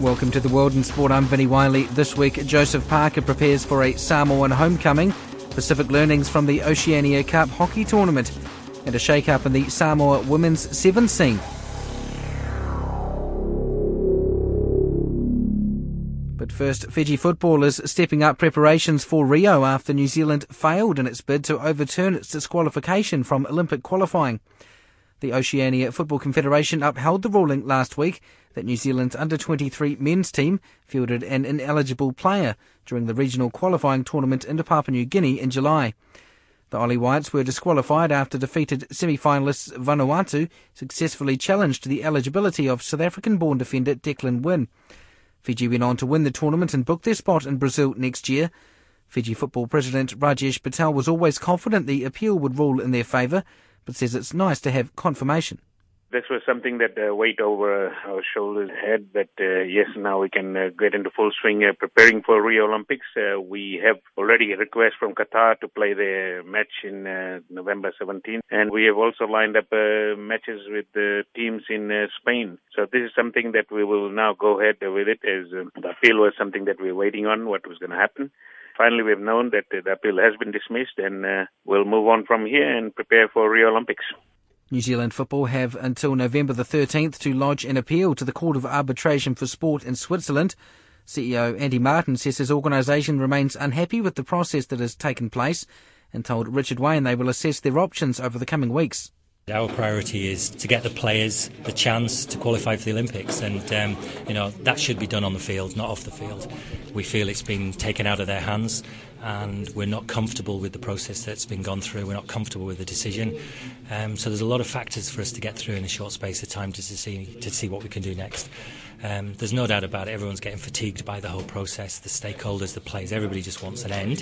Welcome to the World in Sport. I'm Vinnie Wylie. This week, Joseph Parker prepares for a Samoan homecoming, Pacific learnings from the Oceania Cup hockey tournament, and a shake-up in the Samoa women's seven scene. But first, Fiji footballers stepping up preparations for Rio after New Zealand failed in its bid to overturn its disqualification from Olympic qualifying. The Oceania Football Confederation upheld the ruling last week that New Zealand's under 23 men's team fielded an ineligible player during the regional qualifying tournament into Papua New Guinea in July. The Oly Whites were disqualified after defeated semi-finalists Vanuatu successfully challenged the eligibility of South African-born defender Declan Wynne. Fiji went on to win the tournament and book their spot in Brazil next year. Fiji football president Rajesh Patel was always confident the appeal would rule in their favour, but says it's nice to have confirmation. This was something that uh, weighed over our shoulders head that uh, yes, now we can uh, get into full swing uh, preparing for Rio Olympics. Uh, we have already a request from Qatar to play the match in uh, November 17, and we have also lined up matches with the teams in Spain. So this is something that we will now go ahead with it as the appeal was something that we we're waiting on what was going to happen finally we've known that the appeal has been dismissed and uh, we'll move on from here and prepare for Rio Olympics. New Zealand Football have until November the 13th to lodge an appeal to the Court of Arbitration for Sport in Switzerland. CEO Andy Martin says his organisation remains unhappy with the process that has taken place and told Richard Wayne they will assess their options over the coming weeks. Our priority is to get the players the chance to qualify for the Olympics, and um, you know that should be done on the field, not off the field. We feel it's been taken out of their hands, and we're not comfortable with the process that's been gone through. We're not comfortable with the decision. Um, so there's a lot of factors for us to get through in a short space of time to see to see what we can do next. Um, there's no doubt about it. Everyone's getting fatigued by the whole process. The stakeholders, the players, everybody just wants an end,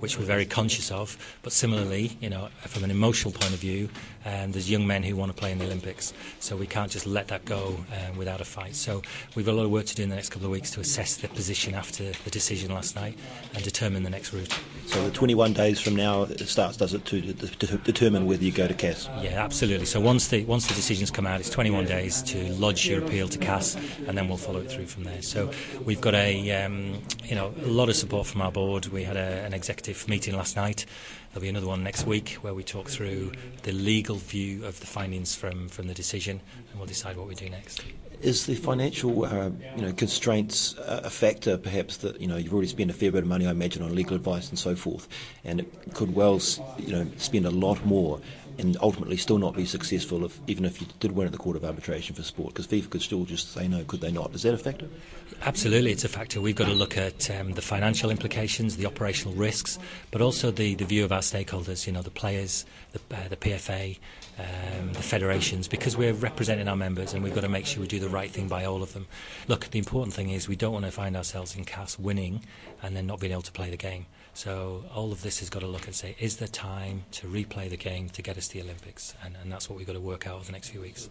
which we're very conscious of. But similarly, you know, from an emotional point of view, um, there's young men who want to play in the Olympics. So we can't just let that go um, without a fight. So we've got a lot of work to do in the next couple of weeks to assess the position after the decision last night and determine the next route. So the 21 days from now it starts, does it, to, to determine whether you go to CAS? Yeah, absolutely. So once the once the decisions come out, it's 21 days to lodge your appeal to CAS, and then we'll follow it through from there. So we've got a um, you know a lot of support from our board. We had a, an executive meeting last night. There'll be another one next week where we talk through the legal view of the findings from, from the decision, and we'll decide what we do next. Is the financial, uh, you know, constraints a factor? Perhaps that you know you've already spent a fair bit of money, I imagine, on legal advice and so forth, and it could well, you know, spend a lot more and ultimately still not be successful if, even if you did win at the Court of Arbitration for Sport, because FIFA could still just say no, could they not? Is that a factor? Absolutely, it's a factor. We've got to look at um, the financial implications, the operational risks, but also the, the view of our stakeholders, you know, the players, the, uh, the PFA, um, the federations, because we're representing our members and we've got to make sure we do the right thing by all of them. Look, the important thing is we don't want to find ourselves in CAS winning and then not being able to play the game. So all of this has got to look and say, is there time to replay the game to get us to the Olympics? And, and that's what we've got to work out over the next few weeks.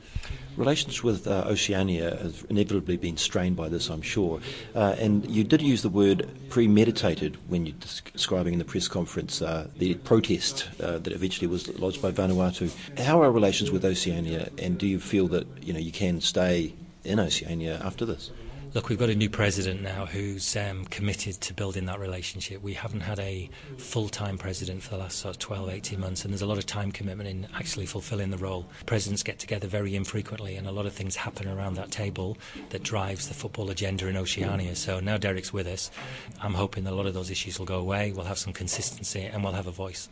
Relations with uh, Oceania have inevitably been strained by this, I'm sure. Uh, and you did use the word premeditated when you're describing in the press conference uh, the protest uh, that eventually was lodged by Vanuatu. How are relations with Oceania, and do you feel that you know you can stay in Oceania after this? Look, we've got a new president now who's um, committed to building that relationship. We haven't had a full time president for the last sort of 12, 18 months, and there's a lot of time commitment in actually fulfilling the role. Presidents get together very infrequently, and a lot of things happen around that table that drives the football agenda in Oceania. So now Deryck's with us. I'm hoping that a lot of those issues will go away, we'll have some consistency, and we'll have a voice.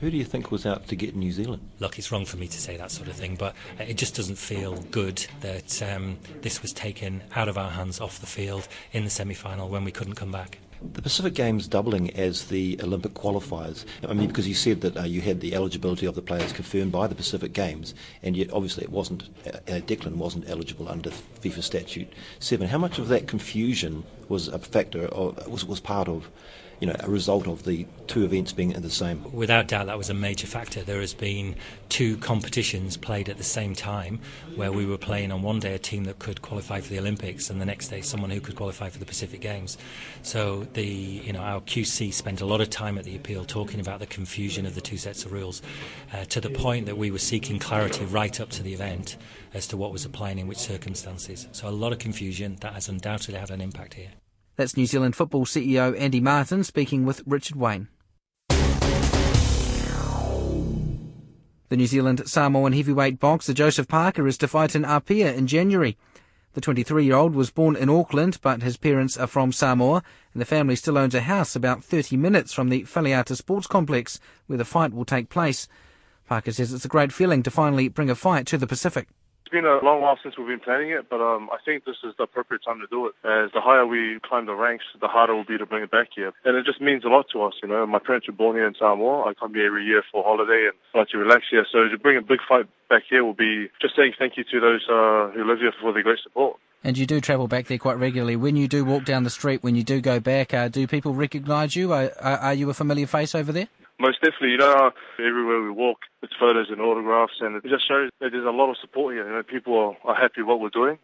Who do you think was out to get New Zealand? Look, it's wrong for me to say that sort of thing, but it just doesn't feel good that um, this was taken out of our hands off the field in the semi final when we couldn't come back. The Pacific Games doubling as the Olympic qualifiers. I mean, because you said that uh, you had the eligibility of the players confirmed by the Pacific Games, and yet obviously it wasn't. Uh, uh Declan wasn't eligible under FIFA Statute Seven. How much of that confusion was a factor, or was was part of you know, a result of the two events being at the same? Without doubt, that was a major factor. There has been two competitions played at the same time, where we were playing on one day a team that could qualify for the Olympics, and the next day someone who could qualify for the Pacific Games. So the, you know, our QC spent a lot of time at the appeal talking about the confusion of the two sets of rules, uh, to the point that we were seeking clarity right up to the event as to what was applying in which circumstances. So a lot of confusion that has undoubtedly had an impact here. That's New Zealand football CEO Andy Martin speaking with Richard Wayne. The New Zealand Samoan heavyweight boxer Joseph Parker is to fight in Apia in January. The 23 year old was born in Auckland, but his parents are from Samoa, and the family still owns a house about 30 minutes from the Faleata Sports Complex, where the fight will take place. Parker says it's a great feeling to finally bring a fight to the Pacific. It's been a long while since we've been planning it, but um, I think this is the appropriate time to do it. As the higher we climb the ranks, the harder it will be to bring it back here. And it just means a lot to us, you know. My parents were born here in Samoa. I come here every year for holiday and like to relax here. So to bring a big fight back here will be just saying thank you to those uh, who live here for their great support. And you do travel back there quite regularly. When you do walk down the street, when you do go back, uh, do people recognise you? Are, are you a familiar face over there? Most definitely, you know, everywhere we walk, it's photos and autographs, and it just shows that there's a lot of support here. You know, people are, are happy what we're doing.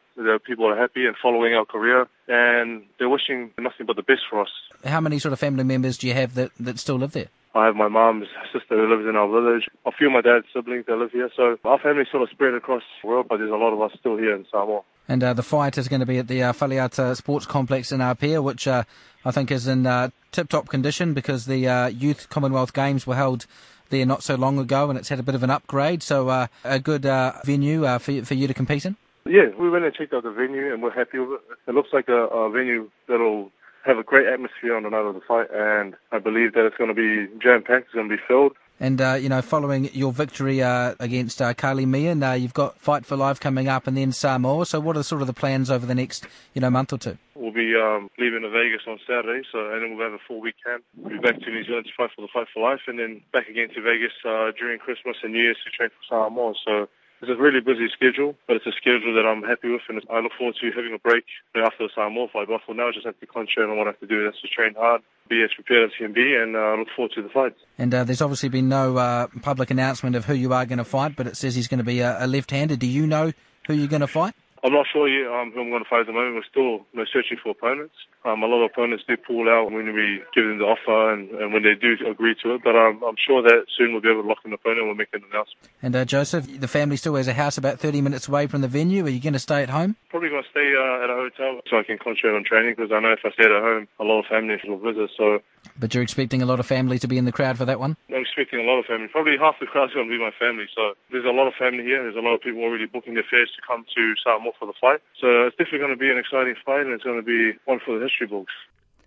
People are happy and following our career, and they're wishing nothing but the best for us. How many sort of family members do you have that, that still live there? I have my mom's sister who lives in our village. A few of my dad's siblings that live here. So our family sort of spread across the world, but there's a lot of us still here in Samoa. And uh, the fight is going to be at the uh, Faleata Sports Complex in Apia, which uh, I think is in uh, tip-top condition because the uh, Youth Commonwealth Games were held there not so long ago, and it's had a bit of an upgrade. So uh, a good venue for for you to compete in. Yeah, we went and checked out the venue, and we're happy with it. It looks like a, a venue that'll have a great atmosphere on the night of the fight, and I believe that it's going to be jam-packed. It's going to be filled. And uh, you know, following your victory uh, against uh, Kali Meehan, uh, you've got Fight for Life coming up, and then Samoa. So, what are sort of the plans over the next, you know, month or two? We'll be um, leaving to Vegas on Saturday, so and then we'll have a full camp. We'll be back to New Zealand to fight for the Fight for Life, and then back again to Vegas uh, during Christmas and New Year's to train for Samoa. So it's a really busy schedule, but it's a schedule that I'm happy with, and I look forward to having a break after the Samoa fight. But for now, I just have to concentrate on what I have to do. That's to train hard, be as prepared as can be, and uh, look forward to the fight. And uh, there's obviously been no uh, public announcement of who you are going to fight, but it says he's going to be a, a left-hander. Do you know who you're going to fight? I'm not sure yet um, who I'm going to fight at the moment. We're still you know, searching for opponents. Um, a lot of opponents do pull out when we give them the offer and, and when they do agree to it. But um, I'm sure that soon we'll be able to lock in an opponent and we'll make an announcement. And uh, Joseph, the family still has a house about 30 minutes away from the venue. Are you going to stay at home? Probably going to stay uh, at a hotel so I can concentrate on training because I know if I stay at home, a lot of families will visit. So but you're expecting a lot of family to be in the crowd for that one? I'm expecting a lot of family. Probably half the crowd's going to be my family. So there's a lot of family here. There's a lot of people already booking their fares to come to Samoa for the fight. So it's definitely going to be an exciting fight and it's going to be one for the history books.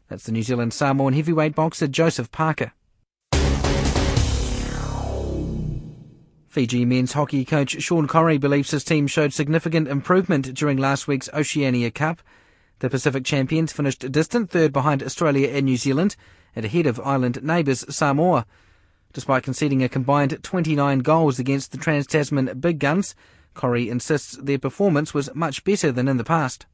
That's the New Zealand Samoan heavyweight boxer Joseph Parker. Fiji men's hockey coach Sean Corrie believes his team showed significant improvement during last week's Oceania Cup. The Pacific champions finished distant third behind Australia and New Zealand and ahead of island neighbours Samoa. Despite conceding a combined 29 goals against the Trans Tasman Big Guns, Corrie insists their performance was much better than in the past.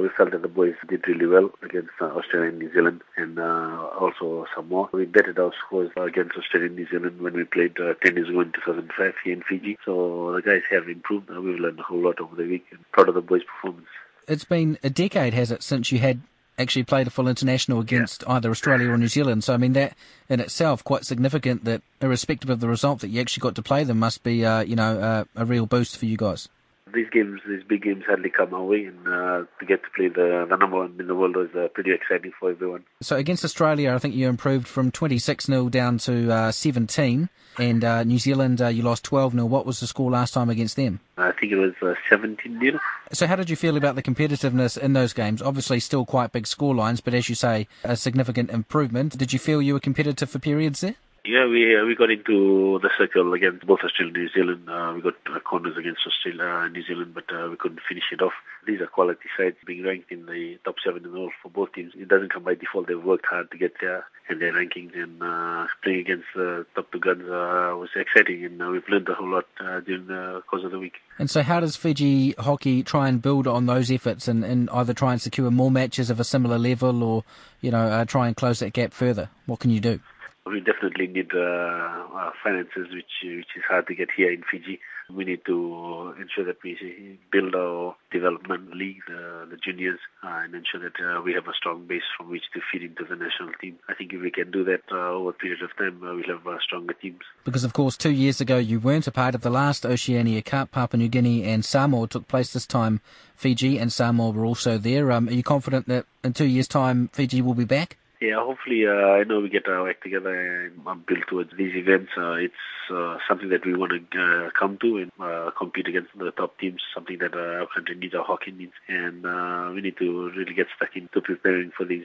We felt that the boys did really well against uh, Australia and New Zealand and uh, also Samoa. We betted our scores against Australia and New Zealand when we played uh, 10 years ago in 2005 here in Fiji. So the guys have improved. We've learned a whole lot over the week and proud of the boys' performance. It's been a decade, has it, since you had actually played a full international against yeah. either Australia or New Zealand. So I mean that in itself quite significant. That irrespective of the result, that you actually got to play them must be uh, you know uh, a real boost for you guys. These games, these big games, hardly come our way, and uh, to get to play the, the number one in the world was uh, pretty exciting for everyone. So against Australia, I think you improved from 26 0 down to uh, 17, and uh, New Zealand you lost 12 0. What was the score last time against them? I think it was 17 0. So, how did you feel about the competitiveness in those games? Obviously, still quite big score lines, but as you say, a significant improvement. Did you feel you were competitive for periods there? Yeah, we uh, we got into the circle against both Australia and New Zealand. Uh, we got uh, corners against Australia and New Zealand, but uh, we couldn't finish it off. These are quality sides, being ranked in the top seven in the world for both teams. It doesn't come by default. They've worked hard to get there, and their rankings and uh, playing against the top two guns uh, was exciting, and uh, we've learned a whole lot uh, during the course of the week. And so, how does Fiji hockey try and build on those efforts, and, and either try and secure more matches of a similar level, or you know, uh, try and close that gap further? What can you do? We definitely need uh, uh, finances, which which is hard to get here in Fiji. We need to ensure that we build our development league, the, juniors, uh, and ensure that uh, we have a strong base from which to feed into the national team. I think if we can do that uh, over a period of time, we'll have stronger teams. Because, of course, two years ago you weren't a part of the last Oceania Cup. Papua New Guinea and Samoa took place this time. Fiji and Samoa were also there. Um, are you confident that in two years' time Fiji will be back? Yeah, hopefully, uh, I know we get our act together and build towards these events. Uh, it's uh, something that we want to uh, come to and uh, compete against the top teams, something that uh, our country needs, our hockey needs, and uh, we need to really get stuck into preparing for these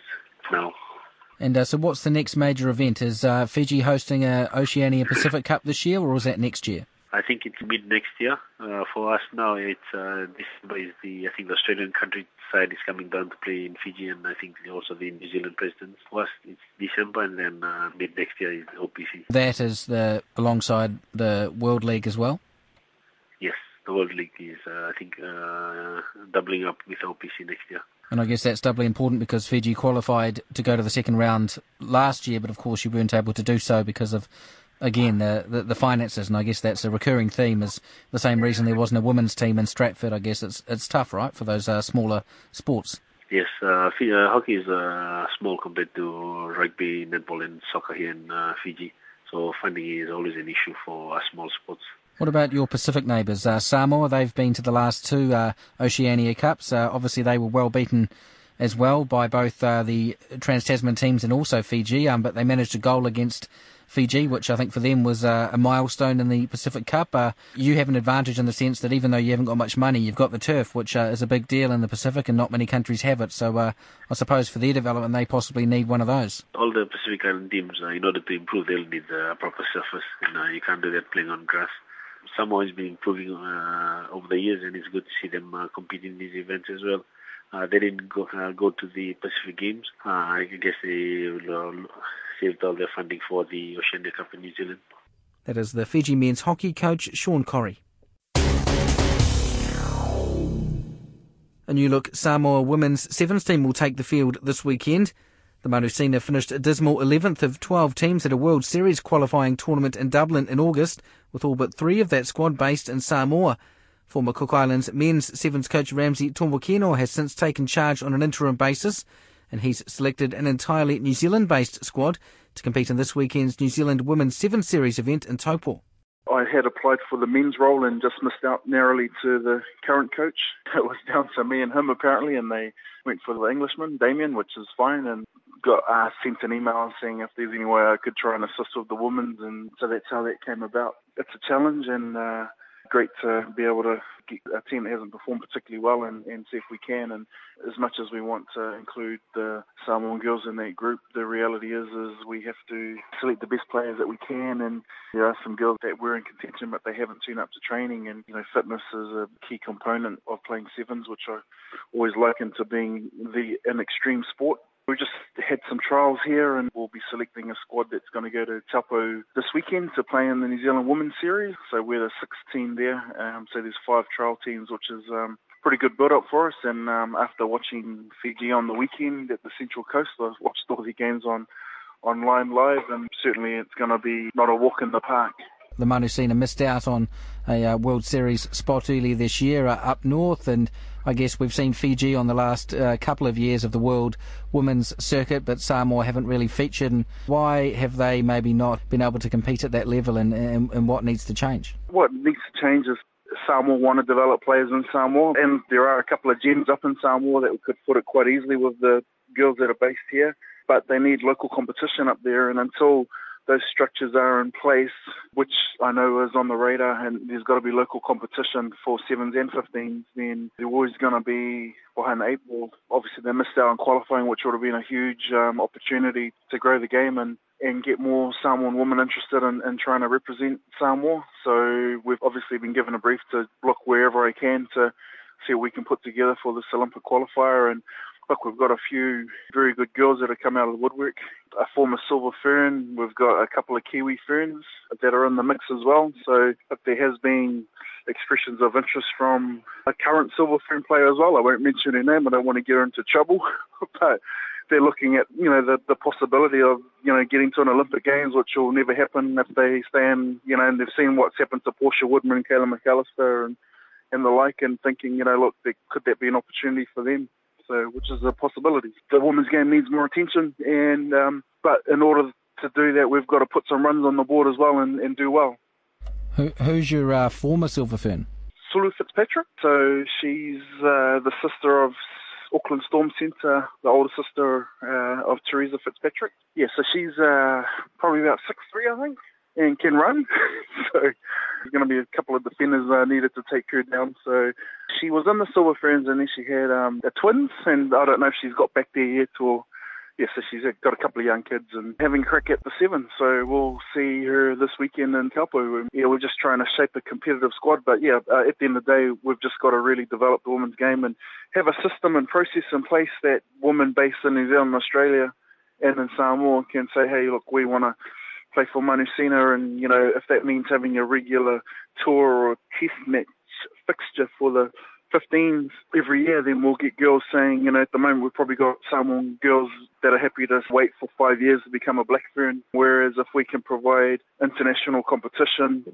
now. And uh, so, what's the next major event? Is uh, Fiji hosting a Oceania Pacific Cup this year, or is that next year? I think it's mid next year. Uh, for us now, it's uh, December is the I think the Australian country side is coming down to play in Fiji, and I think also the New Zealand presidents. Us, it's December, and then uh, mid next year is OPC. That is the alongside the World League as well. Yes, the World League is uh, I think uh, doubling up with OPC next year. And I guess that's doubly important because Fiji qualified to go to the second round last year, but of course you weren't able to do so because of again, the, the, the finances, and I guess that's a recurring theme. Is the same reason there wasn't a women's team in Stratford. I guess it's it's tough, right, for those uh, smaller sports. Yes, uh, uh, hockey is uh, small compared to rugby, netball, and soccer here in uh, Fiji. So funding is always an issue for small sports. What about your Pacific neighbours, uh, Samoa? They've been to the last two Oceania Cups. obviously, they were well beaten as well by both the Trans Tasman teams and also Fiji, um, but they managed a goal against Fiji, which I think for them was uh, a milestone in the Pacific Cup. Uh, you have an advantage in the sense that even though you haven't got much money, you've got the turf, which uh, is a big deal in the Pacific, and not many countries have it. So uh, I suppose for their development, they possibly need one of those. All the Pacific Island teams, uh, in order to improve, they'll need a proper surface, and uh, you can't do that playing on grass. Samoa has been improving over the years, and it's good to see them compete in these events as well. Uh, they didn't go uh, go to the Pacific Games. Uh, I guess they will saved all their funding for the Oceania Cup in New Zealand. That is the Fiji men's hockey coach, Sean Corrie. A new look Samoa women's sevens team will take the field this weekend. The Manusina finished a dismal 11th of 12 teams at a World Series qualifying tournament in Dublin in August, with all but three of that squad based in Samoa. Former Cook Islands men's sevens coach Ramsey Tomokino has since taken charge on an interim basis and he's selected an entirely New Zealand based squad to compete in this weekend's New Zealand Women's Seven Series event in Taupo. I had applied for the men's role and just missed out narrowly to the current coach. It was down to me and him apparently, and they went for the Englishman, Damian, which is fine, and got uh, sent an email saying if there's any way I could try and assist with the women's, and so that's how that came about. It's a challenge, and uh, great to be able to get a team that hasn't performed particularly well and, and see if we can. And as much as we want to include the Samoan girls in that group, the reality is is we have to select the best players that we can. And there are some girls that were in contention, but they haven't turned up to training. And you know, fitness is a key component of playing sevens, which I always liken to being the an extreme sport. We just had some trials here and we'll be selecting a squad that's going to go to Taupo this weekend to play in the New Zealand Women's Series. So we're the sixth team there. Um, so there's five trial teams, which is um, pretty good build up for us. And um, after watching Fiji on the weekend at the Central Coast, I've watched all the games on online live, and certainly it's going to be not a walk in the park the Manusina missed out on a uh, World Series spot earlier this year uh, up north, and I guess we've seen Fiji on the last uh, couple of years of the World Women's Circuit, but Samoa haven't really featured. And why have they maybe not been able to compete at that level, and, and, and what needs to change? What needs to change is Samoa want to develop players in Samoa, and there are a couple of gems up in Samoa that could put it quite easily with the girls that are based here, but they need local competition up there, and until those structures are in place, which I know is on the radar, and there's got to be local competition for sevens and 15s, then they're always going to be behind the eight ball. Obviously, they missed out on qualifying, which would have been a huge um, opportunity to grow the game and, and get more Samoan women interested in, in trying to represent Samoa. So we've obviously been given a brief to look wherever I can to see what we can put together for this Olympic qualifier and Look, we've got a few very good girls that have come out of the woodwork. A former silver fern. We've got a couple of kiwi ferns that are in the mix as well. So if there has been expressions of interest from a current silver fern player as well, I won't mention her name. I don't want to get her into trouble, but they're looking at you know the the possibility of you know getting to an Olympic Games, which will never happen if they stay in you know and they've seen what's happened to Portia Woodman, Kayla McAlister, and and the like, and thinking you know look, there, could that be an opportunity for them? So which is a possibility. The women's game needs more attention, and um, but in order to do that, we've got to put some runs on the board as well and, and do well. Who, who's your uh, former silver fern? Sulu Fitzpatrick. So she's uh, the sister of Auckland Storm Centre, the older sister uh, of Theresa Fitzpatrick. Yeah, so she's uh, probably about six three, I think and can run. so there's going to be a couple of defenders uh, needed to take her down. So she was in the Silver Ferns and then she had um, a twins, and I don't know if she's got back there yet or. Yeah, so she's got a couple of young kids and having cricket the seven. So we'll see her this weekend in Taupo. Yeah, we're just trying to shape a competitive squad. But yeah, uh, at the end of the day, we've just got to really develop the women's game and have a system and process in place that women based in New Zealand, Australia, and in Samoa can say, hey, look, we want to play for Manusina, and you know if that means having a regular tour or test match fixture for the 15s every year, then we'll get girls saying, you know, at the moment we've probably got some girls that are happy to wait for five years to become a black fern, whereas if we can provide international competition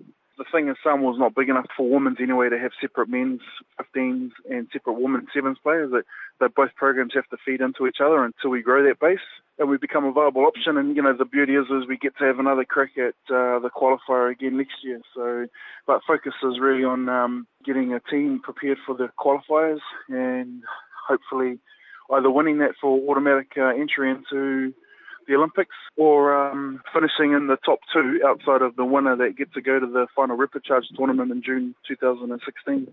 the thing is, Samoa's not big enough for women's anyway to have separate men's 15s and separate women's sevens players. That that both programs have to feed into each other until we grow that base and we become a viable option. And you know, the beauty is, is we get to have another crack at uh, the qualifier again next year. So, but focus is really on um, getting a team prepared for the qualifiers and hopefully either winning that for automatic uh, entry into the Olympics or um, finishing in the top two outside of the winner that get to go to the final repechage tournament in June 2016.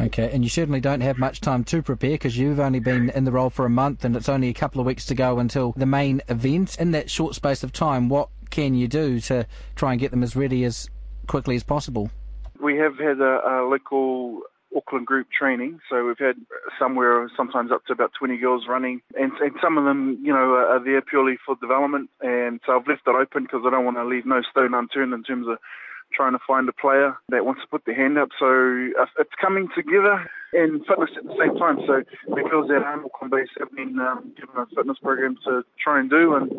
Okay, and you certainly don't have much time to prepare because you've only been in the role for a month and it's only a couple of weeks to go until the main event. In that short space of time, what can you do to try and get them as ready as quickly as possible? We have had a, a local Auckland group training. So we've had somewhere sometimes up to about 20 girls running, and, and some of them, you know, are, are there purely for development. And so I've left it open because I don't want to leave no stone unturned in terms of trying to find a player that wants to put their hand up. So uh, it's coming together and fitness at the same time. So girls at Auckland Base have been um, given a fitness program to try and do. And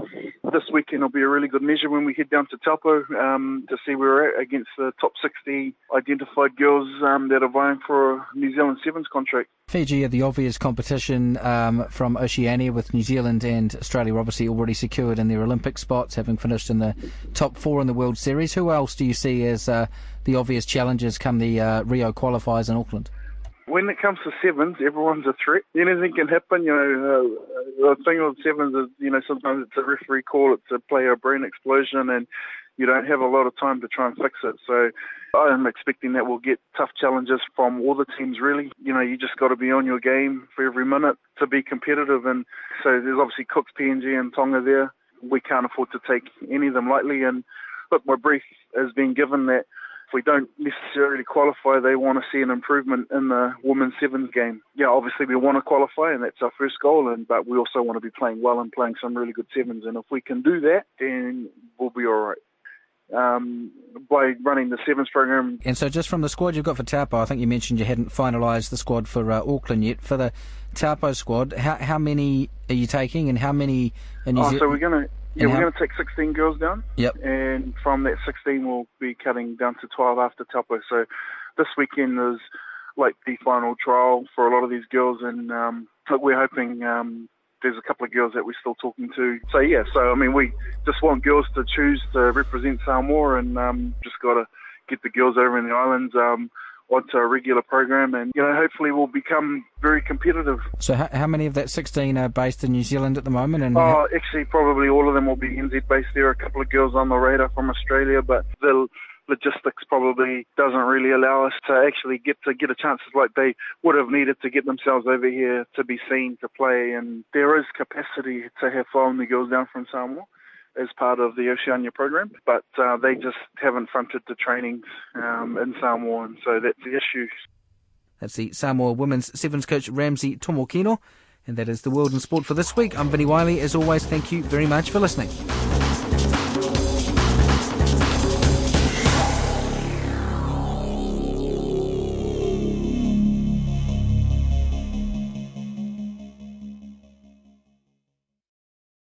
this weekend will be a really good measure when we head down to Taupo um, to see where we're at against the top 60 identified girls um, that are vying for a New Zealand Sevens contract. Fiji are the obvious competition um, from Oceania, with New Zealand and Australia obviously already secured in their Olympic spots, having finished in the top four in the World Series. Who else do you see as uh, the obvious challengers come the uh, Rio qualifiers in Auckland? When it comes to sevens, everyone's a threat. Anything can happen. You know, uh, the thing with sevens is, you know, sometimes it's a referee call, it's a player brain explosion, and you don't have a lot of time to try and fix it. So I'm expecting that we'll get tough challenges from all the teams, really. You know, you just got to be on your game for every minute to be competitive. And so there's obviously Cooks, PNG, and Tonga there. We can't afford to take any of them lightly. And look, my brief has been given that if we don't necessarily qualify, they want to see an improvement in the women's sevens game. Yeah, obviously we want to qualify, and that's our first goal. And but we also want to be playing well and playing some really good sevens. And if we can do that, then we'll be all right um, by running the sevens program. And so, just from the squad you've got for Taupo, I think you mentioned you hadn't finalised the squad for uh, Auckland yet. For the Taupo squad, how, how many are you taking, and how many? In New oh, so we're going to. Yeah, we're going to take 16 girls down. Yep. And from that 16, we'll be cutting down to 12 after Taupo. So this weekend is like the final trial for a lot of these girls, and um, we're hoping um, there's a couple of girls that we're still talking to. So yeah, so I mean, we just want girls to choose to represent Samoa, and um, just got to get the girls over in the islands. Um, onto a regular program, and you know hopefully we'll become very competitive. So how, how many of that 16 are based in New Zealand at the moment? And oh, actually, probably all of them will be NZ based. There are a couple of girls on the radar from Australia, but the logistics probably doesn't really allow us to actually get to get a chances like they would have needed to get themselves over here to be seen to play. And there is capacity to have flown the girls down from Samoa as part of the Oceania program, but uh, they just haven't fronted the trainings um, in Samoa, and so that's the issue. That's the Samoa women's sevens coach Ramsey Tomokino, and that is the world in sport for this week. I'm Vinnie Wylie. As always, thank you very much for listening.